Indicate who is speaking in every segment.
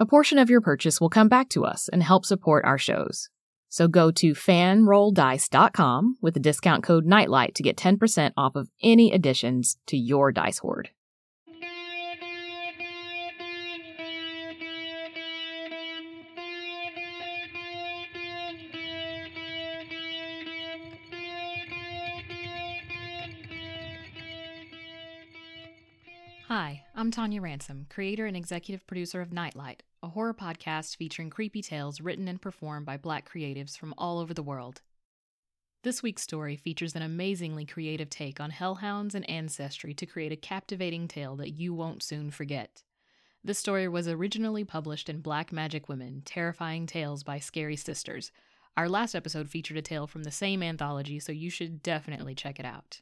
Speaker 1: A portion of your purchase will come back to us and help support our shows. So go to fanrolldice.com with the discount code NIGHTLIGHT to get 10% off of any additions to your dice hoard. I'm Tanya Ransom, creator and executive producer of Nightlight, a horror podcast featuring creepy tales written and performed by black creatives from all over the world. This week's story features an amazingly creative take on hellhounds and ancestry to create a captivating tale that you won't soon forget. This story was originally published in Black Magic Women Terrifying Tales by Scary Sisters. Our last episode featured a tale from the same anthology, so you should definitely check it out.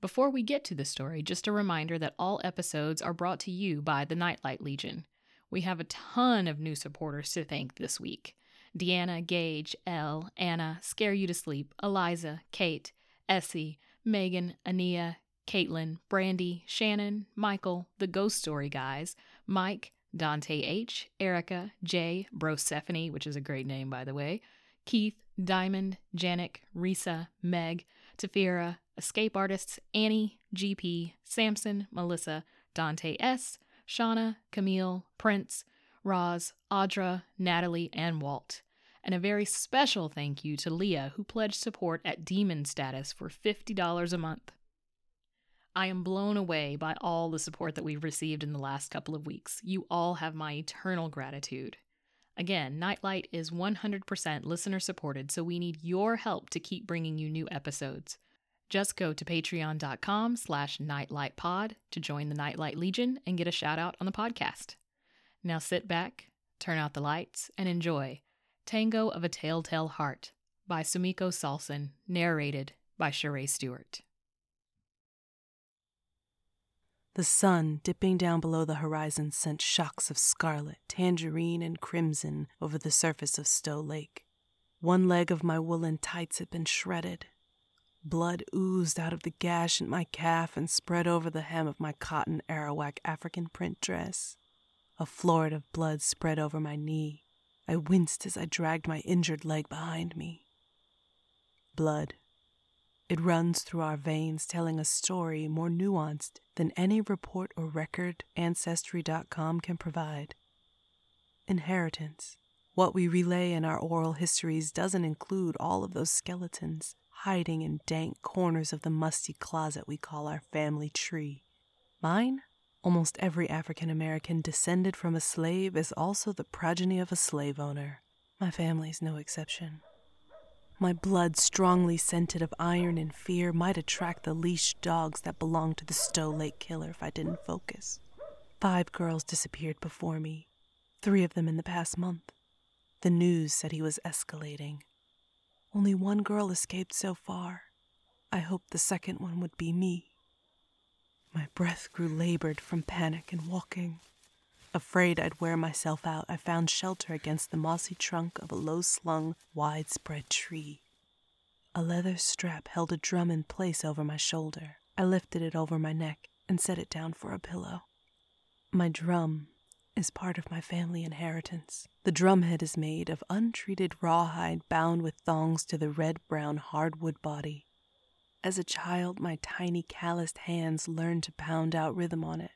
Speaker 1: Before we get to the story, just a reminder that all episodes are brought to you by the Nightlight Legion. We have a ton of new supporters to thank this week. Deanna, Gage, Elle, Anna, Scare You to Sleep, Eliza, Kate, Essie, Megan, Ania, Caitlin, Brandy, Shannon, Michael, the Ghost Story Guys, Mike, Dante H, Erica, Jay, Brosephanie, which is a great name by the way, Keith, Diamond, Janik, Risa, Meg, Tafira, escape artists Annie, GP, Samson, Melissa, Dante S, Shauna, Camille, Prince, Roz, Audra, Natalie, and Walt. And a very special thank you to Leah, who pledged support at Demon status for $50 a month. I am blown away by all the support that we've received in the last couple of weeks. You all have my eternal gratitude. Again, Nightlight is 100% listener supported, so we need your help to keep bringing you new episodes. Just go to patreon.com slash nightlightpod to join the Nightlight Legion and get a shout out on the podcast. Now sit back, turn out the lights, and enjoy Tango of a Telltale Heart by Sumiko Saulson, narrated by Sheree Stewart.
Speaker 2: The sun, dipping down below the horizon, sent shocks of scarlet, tangerine, and crimson over the surface of Stow Lake. One leg of my woolen tights had been shredded. Blood oozed out of the gash in my calf and spread over the hem of my cotton Arawak African print dress. A florid of blood spread over my knee. I winced as I dragged my injured leg behind me. Blood. It runs through our veins, telling a story more nuanced than any report or record Ancestry.com can provide. Inheritance. What we relay in our oral histories doesn't include all of those skeletons hiding in dank corners of the musty closet we call our family tree. Mine? Almost every African American descended from a slave is also the progeny of a slave owner. My family's no exception. My blood, strongly scented of iron and fear, might attract the leashed dogs that belonged to the Stow Lake killer if I didn't focus. Five girls disappeared before me, three of them in the past month. The news said he was escalating. Only one girl escaped so far. I hoped the second one would be me. My breath grew labored from panic and walking. Afraid I'd wear myself out, I found shelter against the mossy trunk of a low slung, widespread tree. A leather strap held a drum in place over my shoulder. I lifted it over my neck and set it down for a pillow. My drum is part of my family inheritance. The drumhead is made of untreated rawhide bound with thongs to the red brown hardwood body. As a child, my tiny calloused hands learned to pound out rhythm on it.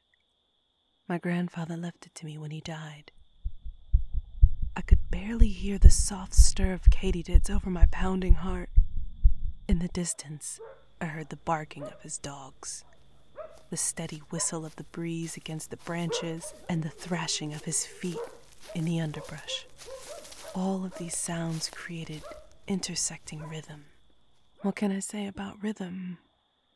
Speaker 2: My grandfather left it to me when he died. I could barely hear the soft stir of katydids over my pounding heart. In the distance, I heard the barking of his dogs, the steady whistle of the breeze against the branches, and the thrashing of his feet in the underbrush. All of these sounds created intersecting rhythm. What can I say about rhythm?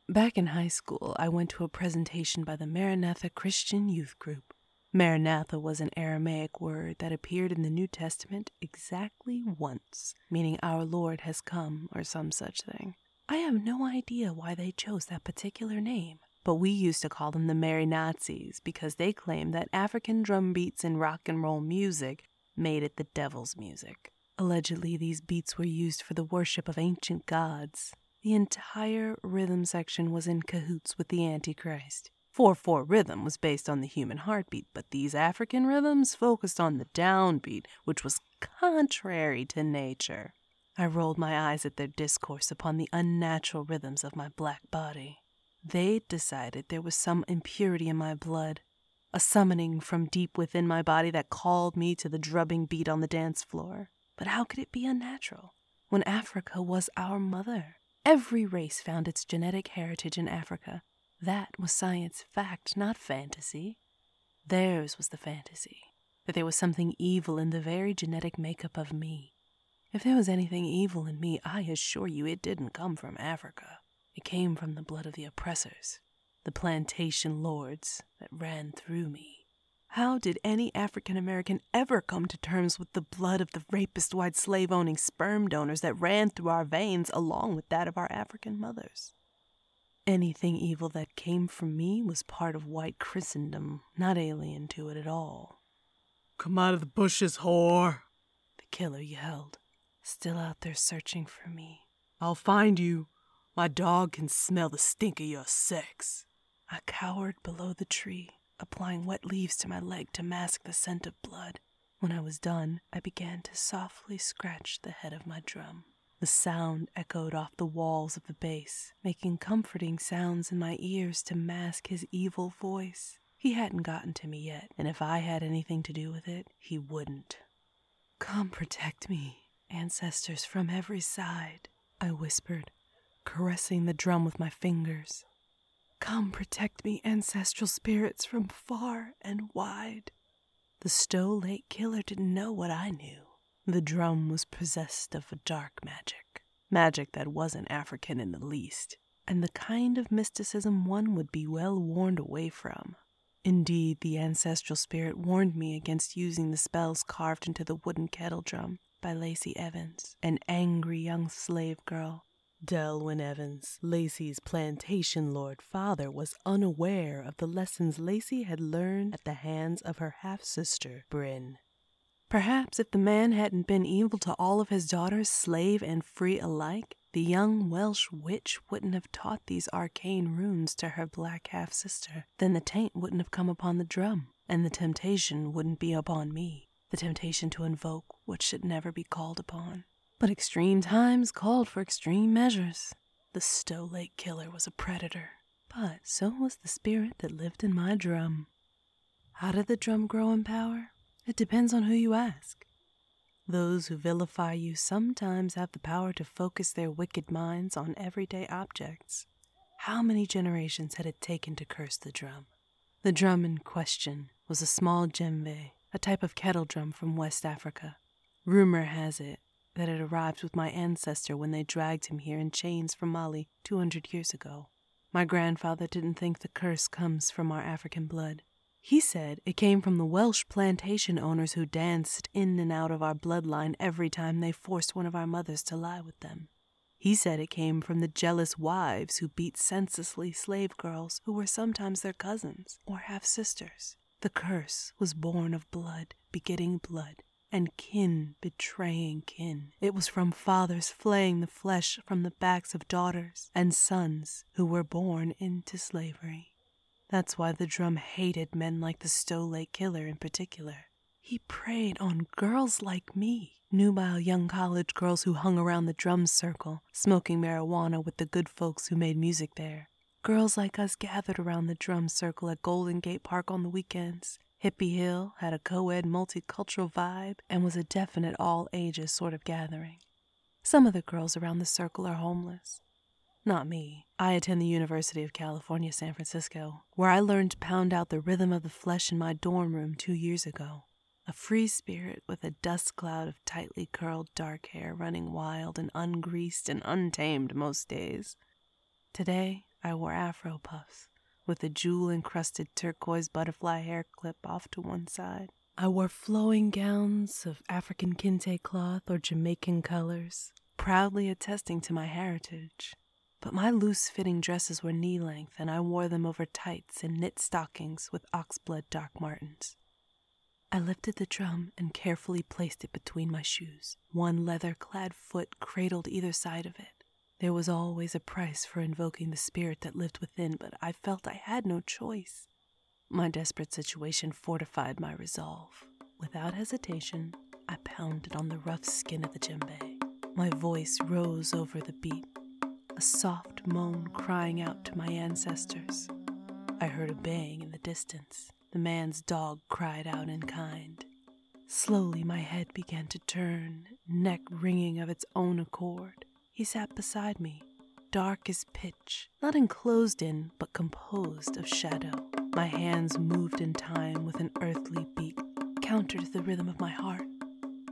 Speaker 2: Back in high school, I went to a presentation by the Maranatha Christian Youth Group. Maranatha was an Aramaic word that appeared in the New Testament exactly once, meaning our Lord has come or some such thing. I have no idea why they chose that particular name, but we used to call them the Merry Nazis because they claimed that African drum beats and rock and roll music made it the devil's music. Allegedly, these beats were used for the worship of ancient gods, the entire rhythm section was in cahoots with the Antichrist. 4 4 rhythm was based on the human heartbeat, but these African rhythms focused on the downbeat, which was contrary to nature. I rolled my eyes at their discourse upon the unnatural rhythms of my black body. They decided there was some impurity in my blood, a summoning from deep within my body that called me to the drubbing beat on the dance floor. But how could it be unnatural when Africa was our mother? Every race found its genetic heritage in Africa. That was science fact, not fantasy. Theirs was the fantasy that there was something evil in the very genetic makeup of me. If there was anything evil in me, I assure you it didn't come from Africa. It came from the blood of the oppressors, the plantation lords that ran through me. How did any African American ever come to terms with the blood of the rapist white slave owning sperm donors that ran through our veins along with that of our African mothers? Anything evil that came from me was part of white Christendom, not alien to it at all.
Speaker 3: Come out of the bushes, whore!
Speaker 2: The killer yelled, still out there searching for me.
Speaker 3: I'll find you. My dog can smell the stink of your sex.
Speaker 2: I cowered below the tree applying wet leaves to my leg to mask the scent of blood. When I was done, I began to softly scratch the head of my drum. The sound echoed off the walls of the bass, making comforting sounds in my ears to mask his evil voice. He hadn't gotten to me yet, and if I had anything to do with it, he wouldn't. Come protect me, ancestors from every side, I whispered, caressing the drum with my fingers. Come protect me, ancestral spirits from far and wide. The Stow Lake killer didn't know what I knew. The drum was possessed of a dark magic, magic that wasn't African in the least, and the kind of mysticism one would be well warned away from. Indeed, the ancestral spirit warned me against using the spells carved into the wooden kettle drum by Lacey Evans, an angry young slave girl
Speaker 3: Delwyn Evans, Lacey's plantation lord father, was unaware of the lessons Lacey had learned at the hands of her half sister, Bryn.
Speaker 2: Perhaps if the man hadn't been evil to all of his daughters, slave and free alike, the young Welsh witch wouldn't have taught these arcane runes to her black half sister. Then the taint wouldn't have come upon the drum, and the temptation wouldn't be upon me. The temptation to invoke what should never be called upon. But extreme times called for extreme measures. The Stow Lake killer was a predator, but so was the spirit that lived in my drum. How did the drum grow in power? It depends on who you ask. Those who vilify you sometimes have the power to focus their wicked minds on everyday objects. How many generations had it taken to curse the drum? The drum in question was a small djembe, a type of kettle drum from West Africa. Rumor has it that had arrived with my ancestor when they dragged him here in chains from Mali 200 years ago. My grandfather didn't think the curse comes from our African blood. He said it came from the Welsh plantation owners who danced in and out of our bloodline every time they forced one of our mothers to lie with them. He said it came from the jealous wives who beat senselessly slave girls who were sometimes their cousins or half sisters. The curse was born of blood begetting blood, and kin betraying kin. It was from fathers flaying the flesh from the backs of daughters and sons who were born into slavery. That's why the drum hated men like the Stow Lake Killer in particular. He preyed on girls like me, nubile young college girls who hung around the drum circle, smoking marijuana with the good folks who made music there. Girls like us gathered around the drum circle at Golden Gate Park on the weekends, Hippie Hill had a co ed multicultural vibe and was a definite all ages sort of gathering. Some of the girls around the circle are homeless. Not me. I attend the University of California, San Francisco, where I learned to pound out the rhythm of the flesh in my dorm room two years ago. A free spirit with a dust cloud of tightly curled dark hair running wild and ungreased and untamed most days. Today, I wore afro puffs with a jewel encrusted turquoise butterfly hair clip off to one side. I wore flowing gowns of African kente cloth or Jamaican colors, proudly attesting to my heritage. But my loose fitting dresses were knee length, and I wore them over tights and knit stockings with oxblood Doc Martens. I lifted the drum and carefully placed it between my shoes, one leather clad foot cradled either side of it. There was always a price for invoking the spirit that lived within, but I felt I had no choice. My desperate situation fortified my resolve. Without hesitation, I pounded on the rough skin of the djembe. My voice rose over the beat, a soft moan crying out to my ancestors. I heard a baying in the distance. The man's dog cried out in kind. Slowly, my head began to turn, neck ringing of its own accord. He sat beside me, dark as pitch, not enclosed in, but composed of shadow. My hands moved in time with an earthly beat, counter to the rhythm of my heart.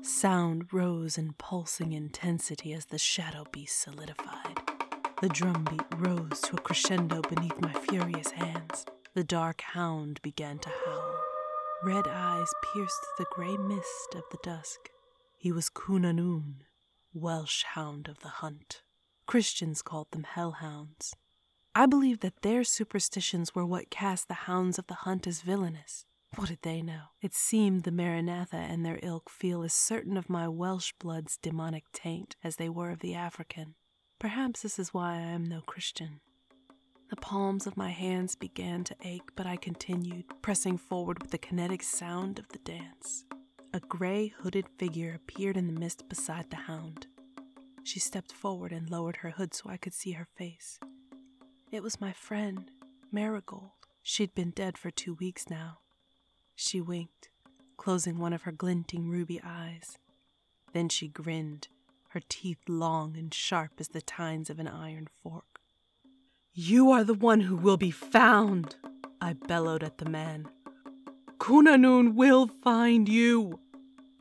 Speaker 2: Sound rose in pulsing intensity as the shadow beast solidified. The drumbeat rose to a crescendo beneath my furious hands. The dark hound began to howl. Red eyes pierced the gray mist of the dusk. He was Cŵn Annwn, Welsh hound of the hunt. Christians called them hellhounds. I believe that their superstitions were what cast the hounds of the hunt as villainous. What did they know? It seemed the Maranatha and their ilk feel as certain of my Welsh blood's demonic taint as they were of the African. Perhaps this is why I am no Christian. The palms of my hands began to ache, but I continued, pressing forward with the kinetic sound of the dance. A gray hooded figure appeared in the mist beside the hound. She stepped forward and lowered her hood so I could see her face. It was my friend, Marigold. She'd been dead for two weeks now. She winked, closing one of her glinting ruby eyes. Then she grinned, her teeth long and sharp as the tines of an iron fork. You are the one who will be found, I bellowed at the man. Cŵn Annwn will find you.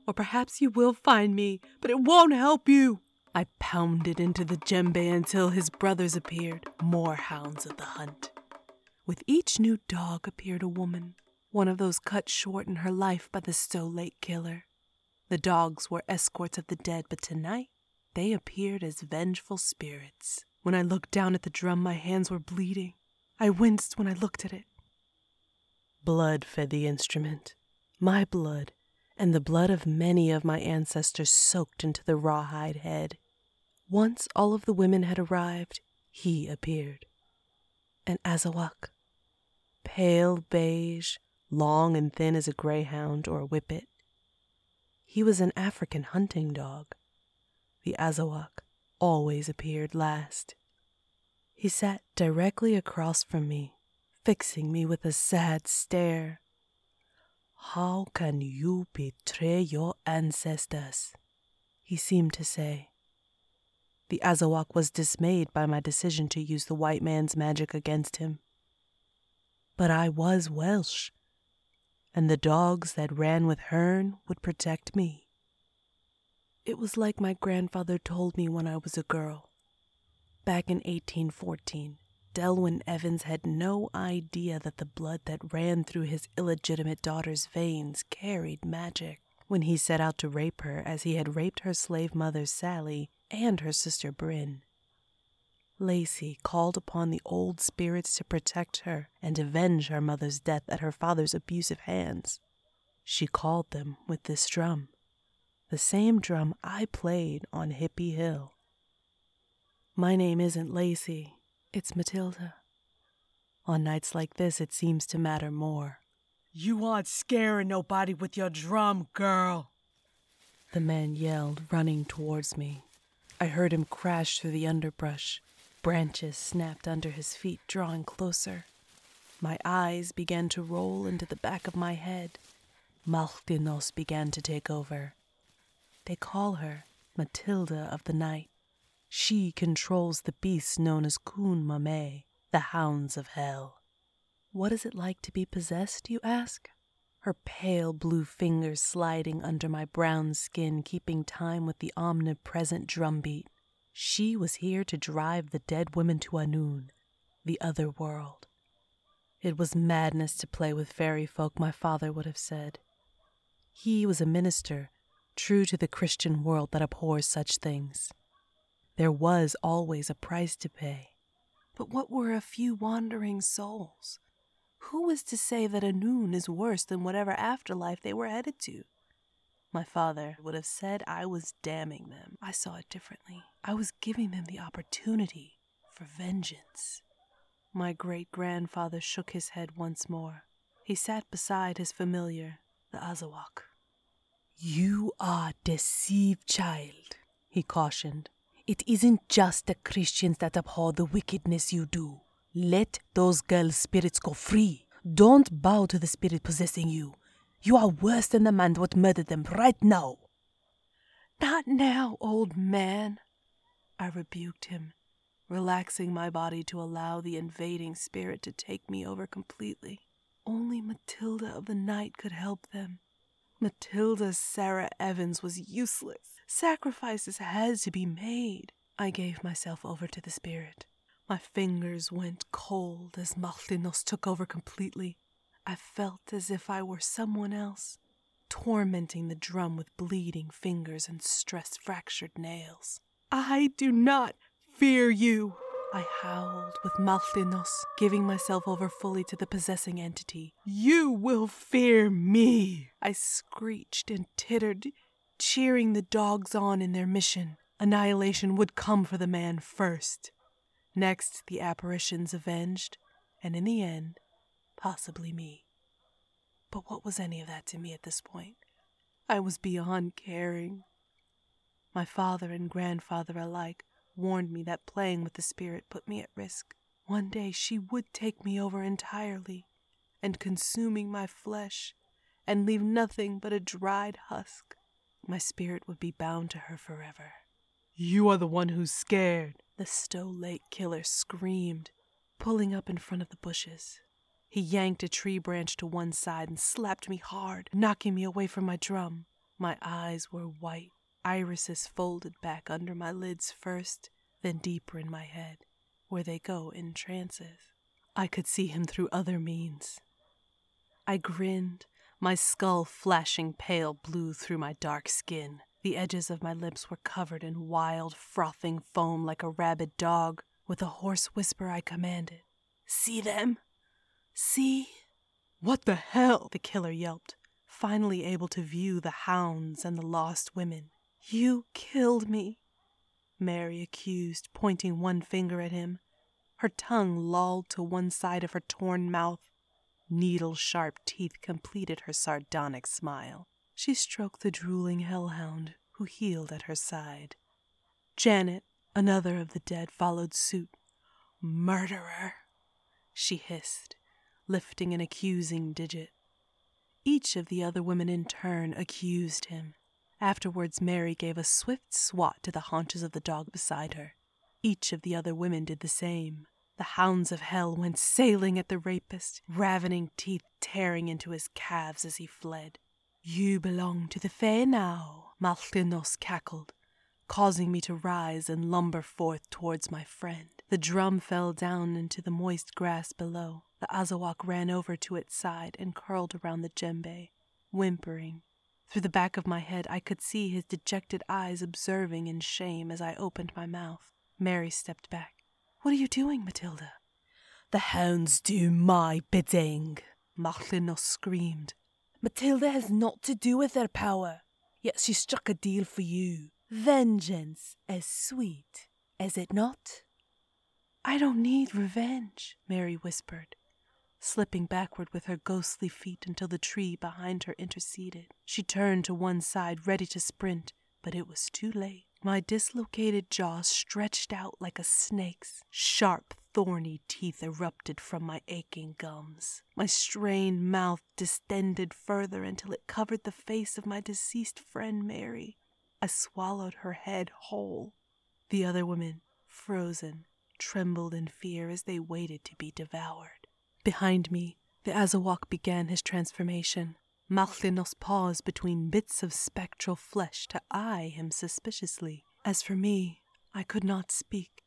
Speaker 2: Or perhaps you will find me, but it won't help you. I pounded into the djembe until his brothers appeared, more hounds of the hunt. With each new dog appeared a woman, one of those cut short in her life by the Stow Lake killer. The dogs were escorts of the dead, but tonight they appeared as vengeful spirits. When I looked down at the drum, my hands were bleeding. I winced when I looked at it. Blood fed the instrument, my blood, and the blood of many of my ancestors soaked into the rawhide head. Once all of the women had arrived, he appeared. An Azawak, pale beige, long and thin as a greyhound or a whippet. He was an African hunting dog. The Azawak always appeared last. He sat directly across from me, fixing me with a sad stare. How can you betray your ancestors? He seemed to say. The Azawak was dismayed by my decision to use the white man's magic against him. But I was Welsh, and the dogs that ran with Herne would protect me. It was like my grandfather told me when I was a girl. Back in 1814, Delwyn Evans had no idea that the blood that ran through his illegitimate daughter's veins carried magic. When he set out to rape her, as he had raped her slave mother Sally and her sister Bryn, Lacey called upon the old spirits to protect her and avenge her mother's death at her father's abusive hands. She called them with this drum, the same drum I played on Hippie Hill. My name isn't Lacey, it's Matilda. On nights like this, it seems to matter more.
Speaker 4: You aren't scaring nobody with your drum, girl.
Speaker 2: The man yelled, running towards me. I heard him crash through the underbrush. Branches snapped under his feet, drawing closer. My eyes began to roll into the back of my head. Maltinos began to take over. They call her Matilda of the Night. She controls the beasts known as Cŵn Annwn, the hounds of hell. What is it like to be possessed, you ask? Her pale blue fingers sliding under my brown skin, keeping time with the omnipresent drumbeat. She was here to drive the dead women to Annwn, the other world. It was madness to play with fairy folk, my father would have said. He was a minister, true to the Christian world that abhors such things. There was always a price to pay. But what were a few wandering souls? Who was to say that Annwn is worse than whatever afterlife they were headed to? My father would have said I was damning them. I saw it differently. I was giving them the opportunity for vengeance. My great grandfather shook his head once more. He sat beside his familiar, the Azawak. You are deceived, child, he cautioned. It isn't just the Christians that abhor the wickedness you do. Let those girls' spirits go free. Don't bow to the spirit possessing you. You are worse than the man that murdered them right now. Not now, old man, I rebuked him, relaxing my body to allow the invading spirit to take me over completely. Only Matilda of the night could help them. Matilda Sarah Evans was useless. Sacrifices had to be made. I gave myself over to the spirit. My fingers went cold as Maltinos took over completely. I felt as if I were someone else, tormenting the drum with bleeding fingers and stress fractured nails. I do not fear you, I howled with Maltinos, giving myself over fully to the possessing entity. You will fear me, I screeched and tittered, cheering the dogs on in their mission. Annihilation would come for the man first. Next, the apparitions avenged, and in the end, possibly me. But what was any of that to me at this point? I was beyond caring. My father and grandfather alike warned me that playing with the spirit put me at risk. One day she would take me over entirely, and consuming my flesh, and leave nothing but a dried husk. My spirit would be bound to her forever. You are the one who's scared, the Stow Lake killer screamed, pulling up in front of the bushes. He yanked a tree branch to one side and slapped me hard, knocking me away from my drum. My eyes were white, irises folded back under my lids first, then deeper in my head, where they go in trances. I could see him through other means. I grinned, my skull flashing pale blue through my dark skin. The edges of my lips were covered in wild, frothing foam like a rabid dog. With a hoarse whisper, I commanded, See them? See? What the hell? The killer yelped, finally able to view the hounds and the lost women. You killed me, Mary accused, pointing one finger at him. Her tongue lolled to one side of her torn mouth. Needle sharp teeth completed her sardonic smile. She stroked the drooling hellhound, who heeled at her side. Janet, another of the dead, followed suit. Murderer, she hissed, lifting an accusing digit. Each of the other women in turn accused him. Afterwards, Mary gave a swift swat to the haunches of the dog beside her. Each of the other women did the same. The hounds of hell went sailing at the rapist, ravening teeth tearing into his calves as he fled. You belong to the Fae now, Maltinos cackled, causing me to rise and lumber forth towards my friend. The drum fell down into the moist grass below. The Azawak ran over to its side and curled around the djembe, whimpering. Through the back of my head, I could see his dejected eyes observing in shame as I opened my mouth. Mary stepped back. What are you doing, Matilda? The hounds do my bidding, Maltinos screamed. Matilda has naught to do with their power, yet she struck a deal for you. Vengeance as sweet, is it not? I don't need revenge, Mary whispered, slipping backward with her ghostly feet until the tree behind her interceded. She turned to one side, ready to sprint, but it was too late. My dislocated jaw stretched out like a snake's, sharp, thorny teeth erupted from my aching gums. My strained mouth distended further until it covered the face of my deceased friend Mary. I swallowed her head whole. The other women, frozen, trembled in fear as they waited to be devoured. Behind me, the Azawak began his transformation. Malchinos paused between bits of spectral flesh to eye him suspiciously. As for me, I could not speak.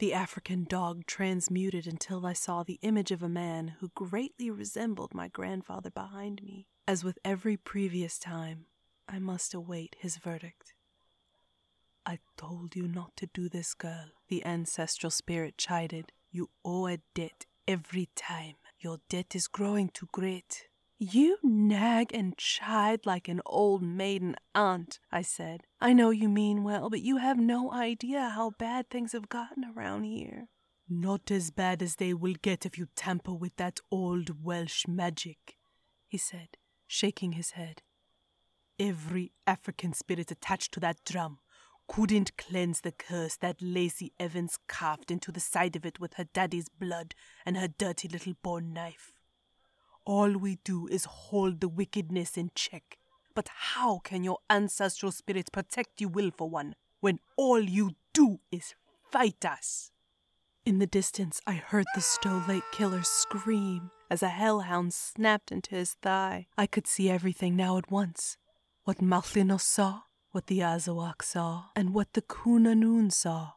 Speaker 2: The African dog transmuted until I saw the image of a man who greatly resembled my grandfather behind me. As with every previous time, I must await his verdict. I told you not to do this, girl, the ancestral spirit chided. You owe a debt every time. Your debt is growing too great. You nag and chide like an old maiden aunt, I said. I know you mean well, but you have no idea how bad things have gotten around here.
Speaker 4: Not as bad as they will get if you tamper with that old Welsh magic, he said, shaking his head. Every African spirit attached to that drum couldn't cleanse the curse that Lacey Evans carved into the side of it with her daddy's blood and her dirty little bone knife. All we do is hold the wickedness in check. But how can your ancestral spirit protect you, Wilful One, when all you do is fight us?
Speaker 2: In the distance, I heard the Stow Lake killer scream as a hellhound snapped into his thigh. I could see everything now at once what Malchinos saw, what the Azawak saw, and what the Cŵn Annwn saw.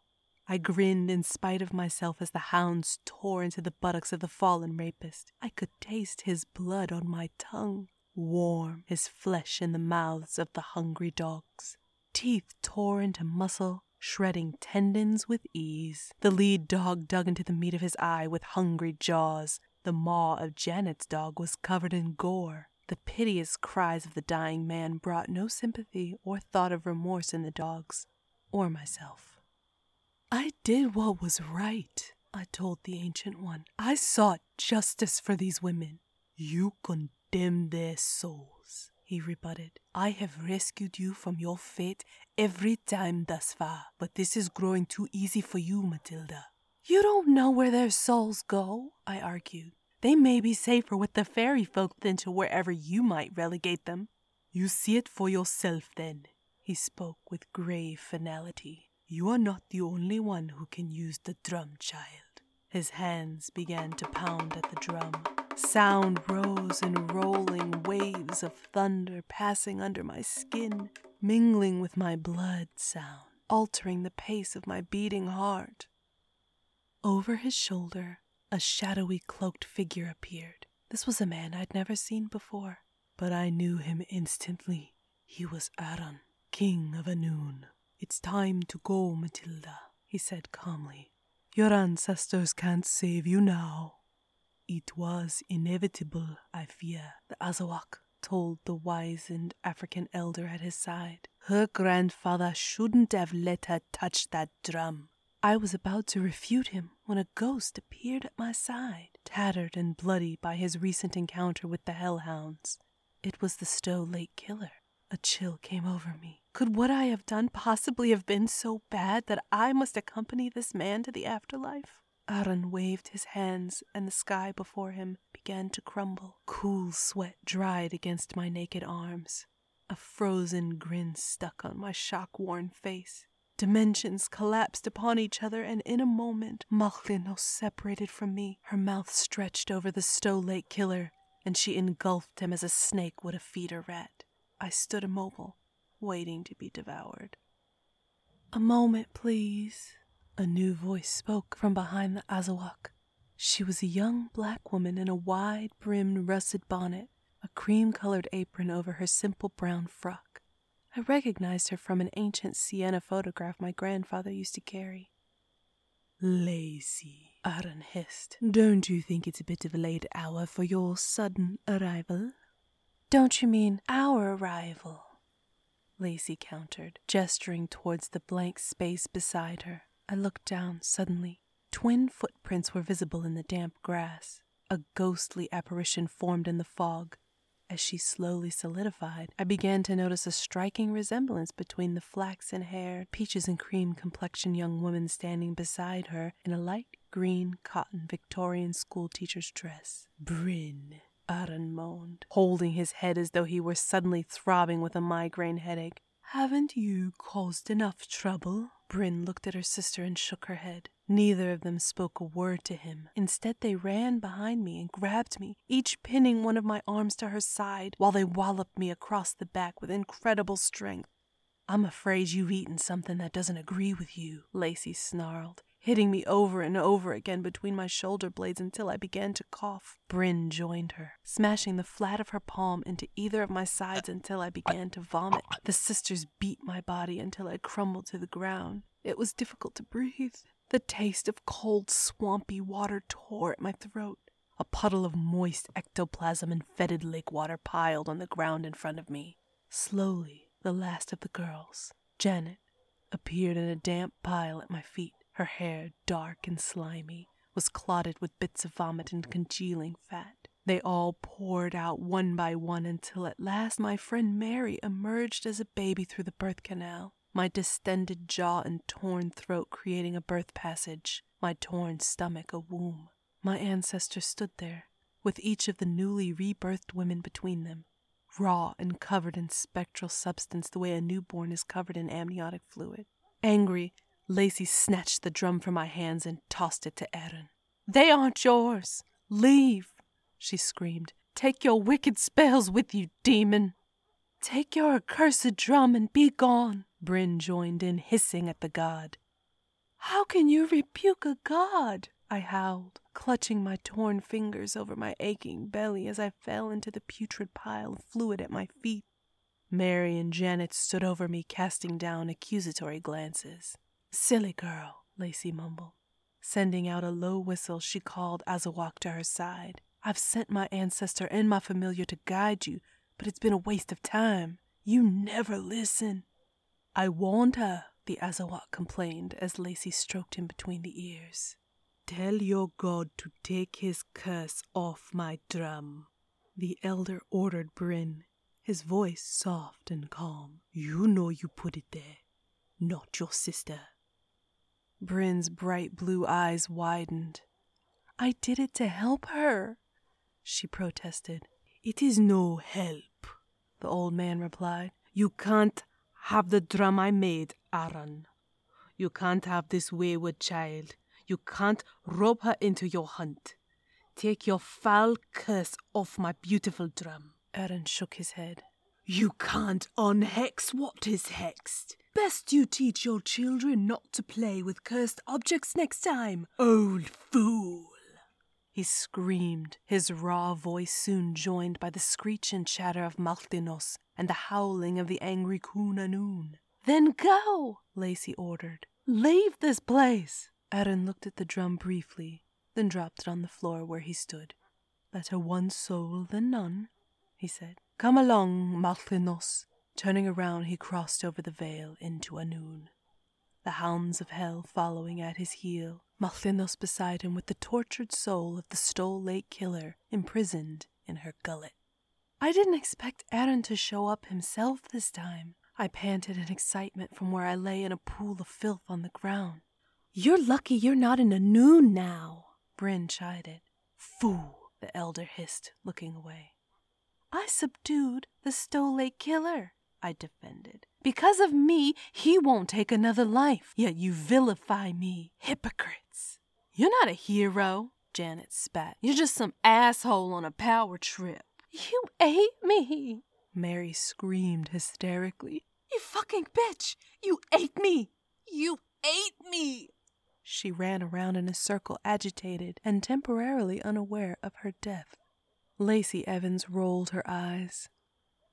Speaker 2: I grinned in spite of myself as the hounds tore into the buttocks of the fallen rapist. I could taste his blood on my tongue, warm, his flesh in the mouths of the hungry dogs. Teeth tore into muscle, shredding tendons with ease. The lead dog dug into the meat of his eye with hungry jaws. The maw of Janet's dog was covered in gore. The piteous cries of the dying man brought no sympathy or thought of remorse in the dogs, or myself. I did what was right, I told the Ancient One. I sought justice for these women.
Speaker 4: You condemn their souls, he rebutted. I have rescued you from your fate every time thus far, but this is growing too easy for you, Matilda.
Speaker 2: You don't know where their souls go, I argued. They may be safer with the fairy folk than to wherever you might relegate them.
Speaker 4: You see it for yourself, then, he spoke with grave finality. You are not the only one who can use the drum, child.
Speaker 2: His hands began to pound at the drum. Sound rose in rolling waves of thunder passing under my skin, mingling with my blood sound, altering the pace of my beating heart. Over his shoulder, a shadowy cloaked figure appeared. This was a man I'd never seen before, but I knew him instantly. He was Arawn, king of Annwn. It's time to go, Matilda, he said calmly. Your ancestors can't save you now. It was inevitable, I fear, the Azawak told the wizened African elder at his side. Her grandfather shouldn't have let her touch that drum. I was about to refute him when a ghost appeared at my side, tattered and bloody by his recent encounter with the hellhounds. It was the Stow Lake killer. A chill came over me. Could what I have done possibly have been so bad that I must accompany this man to the afterlife? Arawn waved his hands, and the sky before him began to crumble. Cool sweat dried against my naked arms. A frozen grin stuck on my shock worn face. Dimensions collapsed upon each other, and in a moment, Malchinos separated from me. Her mouth stretched over the Stow Lake killer, and she engulfed him as a snake would a feeder rat. I stood immobile, waiting to be devoured. A moment, please. A new voice spoke from behind the Azawak. She was a young black woman in a wide brimmed russet bonnet, a cream colored apron over her simple brown frock. I recognized her from an ancient sienna photograph my grandfather used to carry.
Speaker 4: Lacey, Arawn hissed, don't you think it's a bit of a late hour for your sudden arrival?
Speaker 2: Don't you mean our arrival? Lacey countered, gesturing towards the blank space beside her. I looked down suddenly. Twin footprints were visible in the damp grass. A ghostly apparition formed in the fog. As she slowly solidified, I began to notice a striking resemblance between the flaxen haired, peaches and cream complexion young woman standing beside her in a light green cotton Victorian school teacher's dress. Bryn, Arawn moaned, holding his head as though he were suddenly throbbing with a migraine headache.
Speaker 4: Haven't you caused enough trouble?
Speaker 2: Bryn looked at her sister and shook her head. Neither of them spoke a word to him. Instead, they ran behind me and grabbed me, each pinning one of my arms to her side while they walloped me across the back with incredible strength. I'm afraid you've eaten something that doesn't agree with you, Lacey snarled, hitting me over and over again between my shoulder blades until I began to cough. Bryn joined her, smashing the flat of her palm into either of my sides until I began to vomit. The sisters beat my body until I crumbled to the ground. It was difficult to breathe. The taste of cold, swampy water tore at my throat. A puddle of moist ectoplasm and fetid lake water piled on the ground in front of me. Slowly, the last of the girls, Janet, appeared in a damp pile at my feet. Her hair, dark and slimy, was clotted with bits of vomit and congealing fat. They all poured out one by one until at last my friend Mary emerged as a baby through the birth canal my distended jaw and torn throat creating a birth passage, my torn stomach a womb. My ancestors stood there, with each of the newly rebirthed women between them, raw and covered in spectral substance the way a newborn is covered in amniotic fluid. Angry, Lacey snatched the drum from my hands and tossed it to Arawn. They aren't yours. Leave, she screamed. Take your wicked spells with you, demon. Take your accursed drum and be gone. Bryn joined in, hissing at the god. How can you rebuke a god? I howled, clutching my torn fingers over my aching belly as I fell into the putrid pile of fluid at my feet. Mary and Janet stood over me, casting down accusatory glances. Silly girl, Lacey mumbled. Sending out a low whistle, she called Azawak to her side. I've sent my ancestor and my familiar to guide you, but it's been a waste of time. You never listen. I warned her, the Azawak complained as Lacey stroked him between the ears.
Speaker 4: Tell your god to take his curse off my drum,
Speaker 2: the elder ordered Bryn, his voice soft and calm.
Speaker 4: You know you put it there, not your sister.
Speaker 2: Bryn's bright blue eyes widened. I did it to help her, she protested.
Speaker 4: It is no help, the old man replied. You can't have the drum I made, Arawn. You can't have this wayward child. You can't rope her into your hunt. Take your foul curse off my beautiful drum.
Speaker 2: Arawn shook his head.
Speaker 4: You can't unhex what is hexed. Best you teach your children not to play with cursed objects next time, old fool.
Speaker 2: He screamed, his raw voice soon joined by the screech and chatter of Maltinos and the howling of the angry Cŵn Annwn. Then go, Lacey ordered. Leave this place. Arawn looked at the drum briefly, then dropped it on the floor where he stood. Better one soul than none, he said. Come along, Maltinos. Turning around, he crossed over the veil into Annwn the hounds of hell following at his heel, Malthinos beside him with the tortured soul of the Stow Lake killer imprisoned in her gullet. I didn't expect Arawn to show up himself this time. I panted in excitement from where I lay in a pool of filth on the ground. You're lucky you're not in Annwn now, Bryn chided. Fool, the elder hissed, looking away. I subdued the Stow Lake killer, I defended. Because of me, he won't take another life. Yet you vilify me. Hypocrites. You're not a hero, Janet spat. You're just some asshole on a power trip. You ate me, Mary screamed hysterically. You fucking bitch! You ate me! You ate me! She ran around in a circle, agitated and temporarily unaware of her death. Lacey Evans rolled her eyes.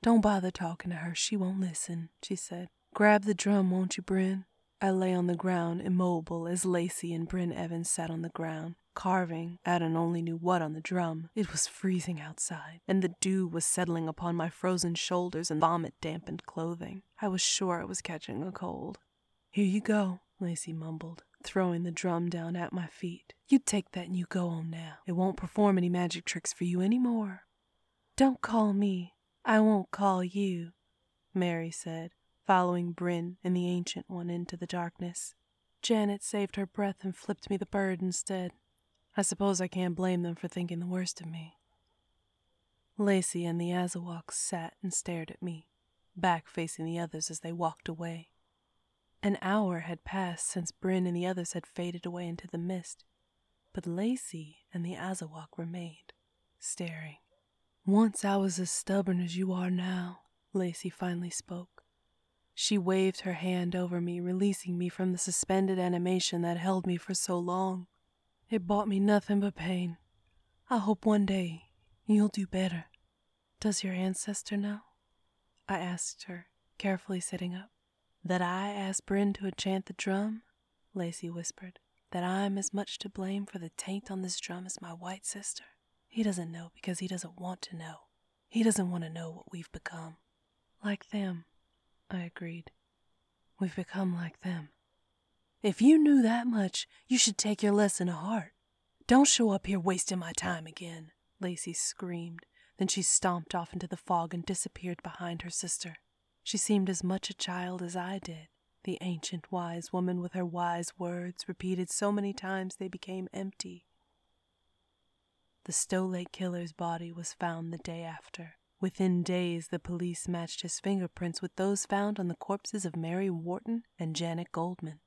Speaker 2: Don't bother talking to her. She won't listen, she said. Grab the drum, won't you, Bryn? I lay on the ground, immobile, as Lacey and Bryn Evans sat on the ground, carving, Adam only knew what on the drum. It was freezing outside, and the dew was settling upon my frozen shoulders and vomit dampened clothing. I was sure I was catching a cold. Here you go, Lacey mumbled, throwing the drum down at my feet. You take that and you go on now. It won't perform any magic tricks for you any more. Don't call me. I won't call you, Mary said, following Bryn and the Ancient One into the darkness. Janet saved her breath and flipped me the bird instead. I suppose I can't blame them for thinking the worst of me. Lacey and the Azawaks sat and stared at me, back facing the others as they walked away. An hour had passed since Bryn and the others had faded away into the mist, but Lacey and the Azawak remained, staring. Once I was as stubborn as you are now, Lacey finally spoke. She waved her hand over me, releasing me from the suspended animation that held me for so long. It brought me nothing but pain. I hope one day you'll do better. Does your ancestor know? I asked her, carefully sitting up. That I asked Bryn to enchant the drum? Lacey whispered. That I'm as much to blame for the taint on this drum as my white sister? He doesn't know because he doesn't want to know. He doesn't want to know what we've become. Like them, I agreed. We've become like them. If you knew that much, you should take your lesson to heart. Don't show up here wasting my time again, Lacey screamed. Then she stomped off into the fog and disappeared behind her sister. She seemed as much a child as I did, the ancient wise woman with her wise words repeated so many times they became empty. The Stow Lake killer's body was found the day after. Within days, the police matched his fingerprints with those found on the corpses of Mary Wharton and Janet Goldman.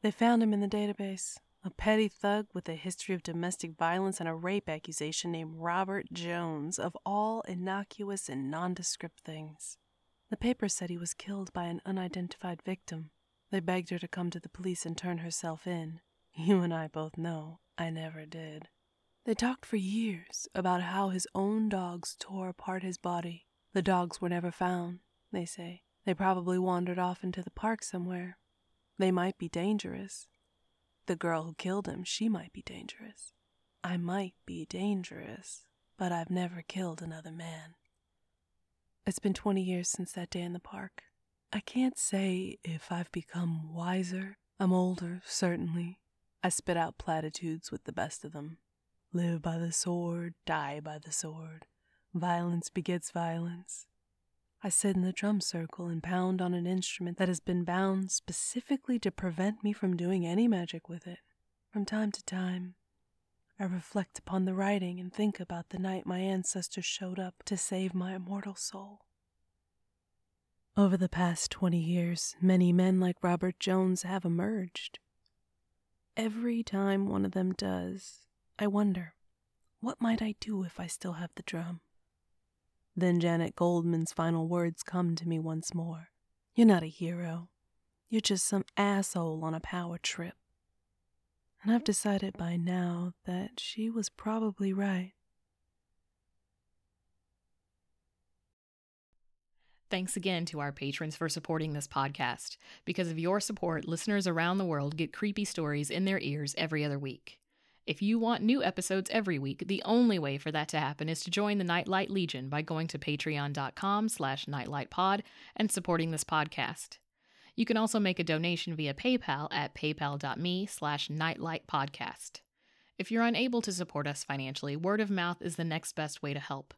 Speaker 2: They found him in the database. A petty thug with a history of domestic violence and a rape accusation named Robert Jones, of all innocuous and nondescript things. The paper said he was killed by an unidentified victim. They begged her to come to the police and turn herself in. You and I both know I never did. They talked for years about how his own dogs tore apart his body. The dogs were never found, they say. They probably wandered off into the park somewhere, they might be dangerous. The girl who killed him, she might be dangerous. I might be dangerous, but I've never killed another man. It's been 20 years since that day in the park. I can't say if I've become wiser. I'm older, certainly. I spit out platitudes with the best of them. Live by the sword, die by the sword. Violence begets violence. I sit in the drum circle and pound on an instrument that has been bound specifically to prevent me from doing any magic with it. From time to time, I reflect upon the writing and think about the night my ancestors showed up to save my immortal soul. Over the past 20 years, many men like Robert Jones have emerged. Every time one of them does, I wonder, what might I do if I still have the drum? Then Janet Goldman's final words come to me once more. You're not a hero. You're just some asshole on a power trip. And I've decided by now that she was probably right.
Speaker 1: Thanks again to our patrons for supporting this podcast. Because of your support, listeners around the world get creepy stories in their ears every other week. If you want new episodes every week, the only way for that to happen is to join the Nightlight Legion by going to patreon.com slash nightlightpod and supporting this podcast. You can also make a donation via PayPal at paypal.me slash nightlightpodcast. If you're unable to support us financially, word of mouth is the next best way to help.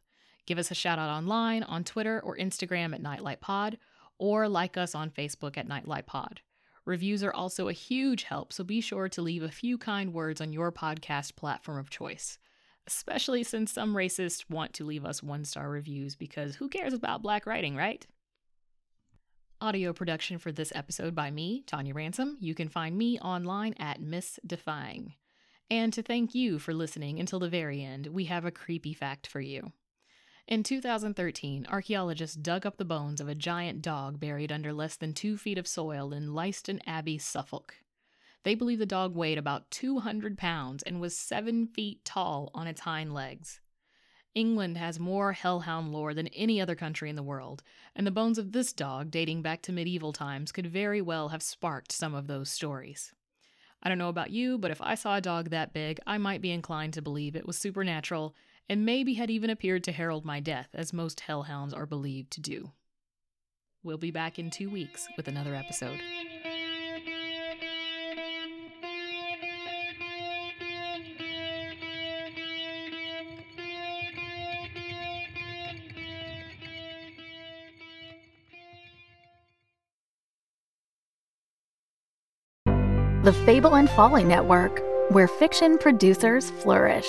Speaker 1: Give us a shout out online, on Twitter or Instagram at nightlightpod, or like us on Facebook at nightlightpod. Reviews are also a huge help, so be sure to leave a few kind words on your podcast platform of choice. Especially since some racists want to leave us one star reviews because who cares about black writing, right? Audio production for this episode by me, Tonia Ransom. You can find me online at Miss Defying. And to thank you for listening until the very end, we have a creepy fact for you. In 2013, archaeologists dug up the bones of a giant dog buried under less than two feet of soil in Leiston Abbey, Suffolk. They believe the dog weighed about 200 pounds and was seven feet tall on its hind legs. England has more hellhound lore than any other country in the world, and the bones of this dog, dating back to medieval times, could very well have sparked some of those stories. I don't know about you, but if I saw a dog that big, I might be inclined to believe it was supernatural and maybe had even appeared to herald my death, as most hellhounds are believed to do. We'll be back in two weeks with another episode.
Speaker 5: The Fable and Folly Network, where fiction producers flourish.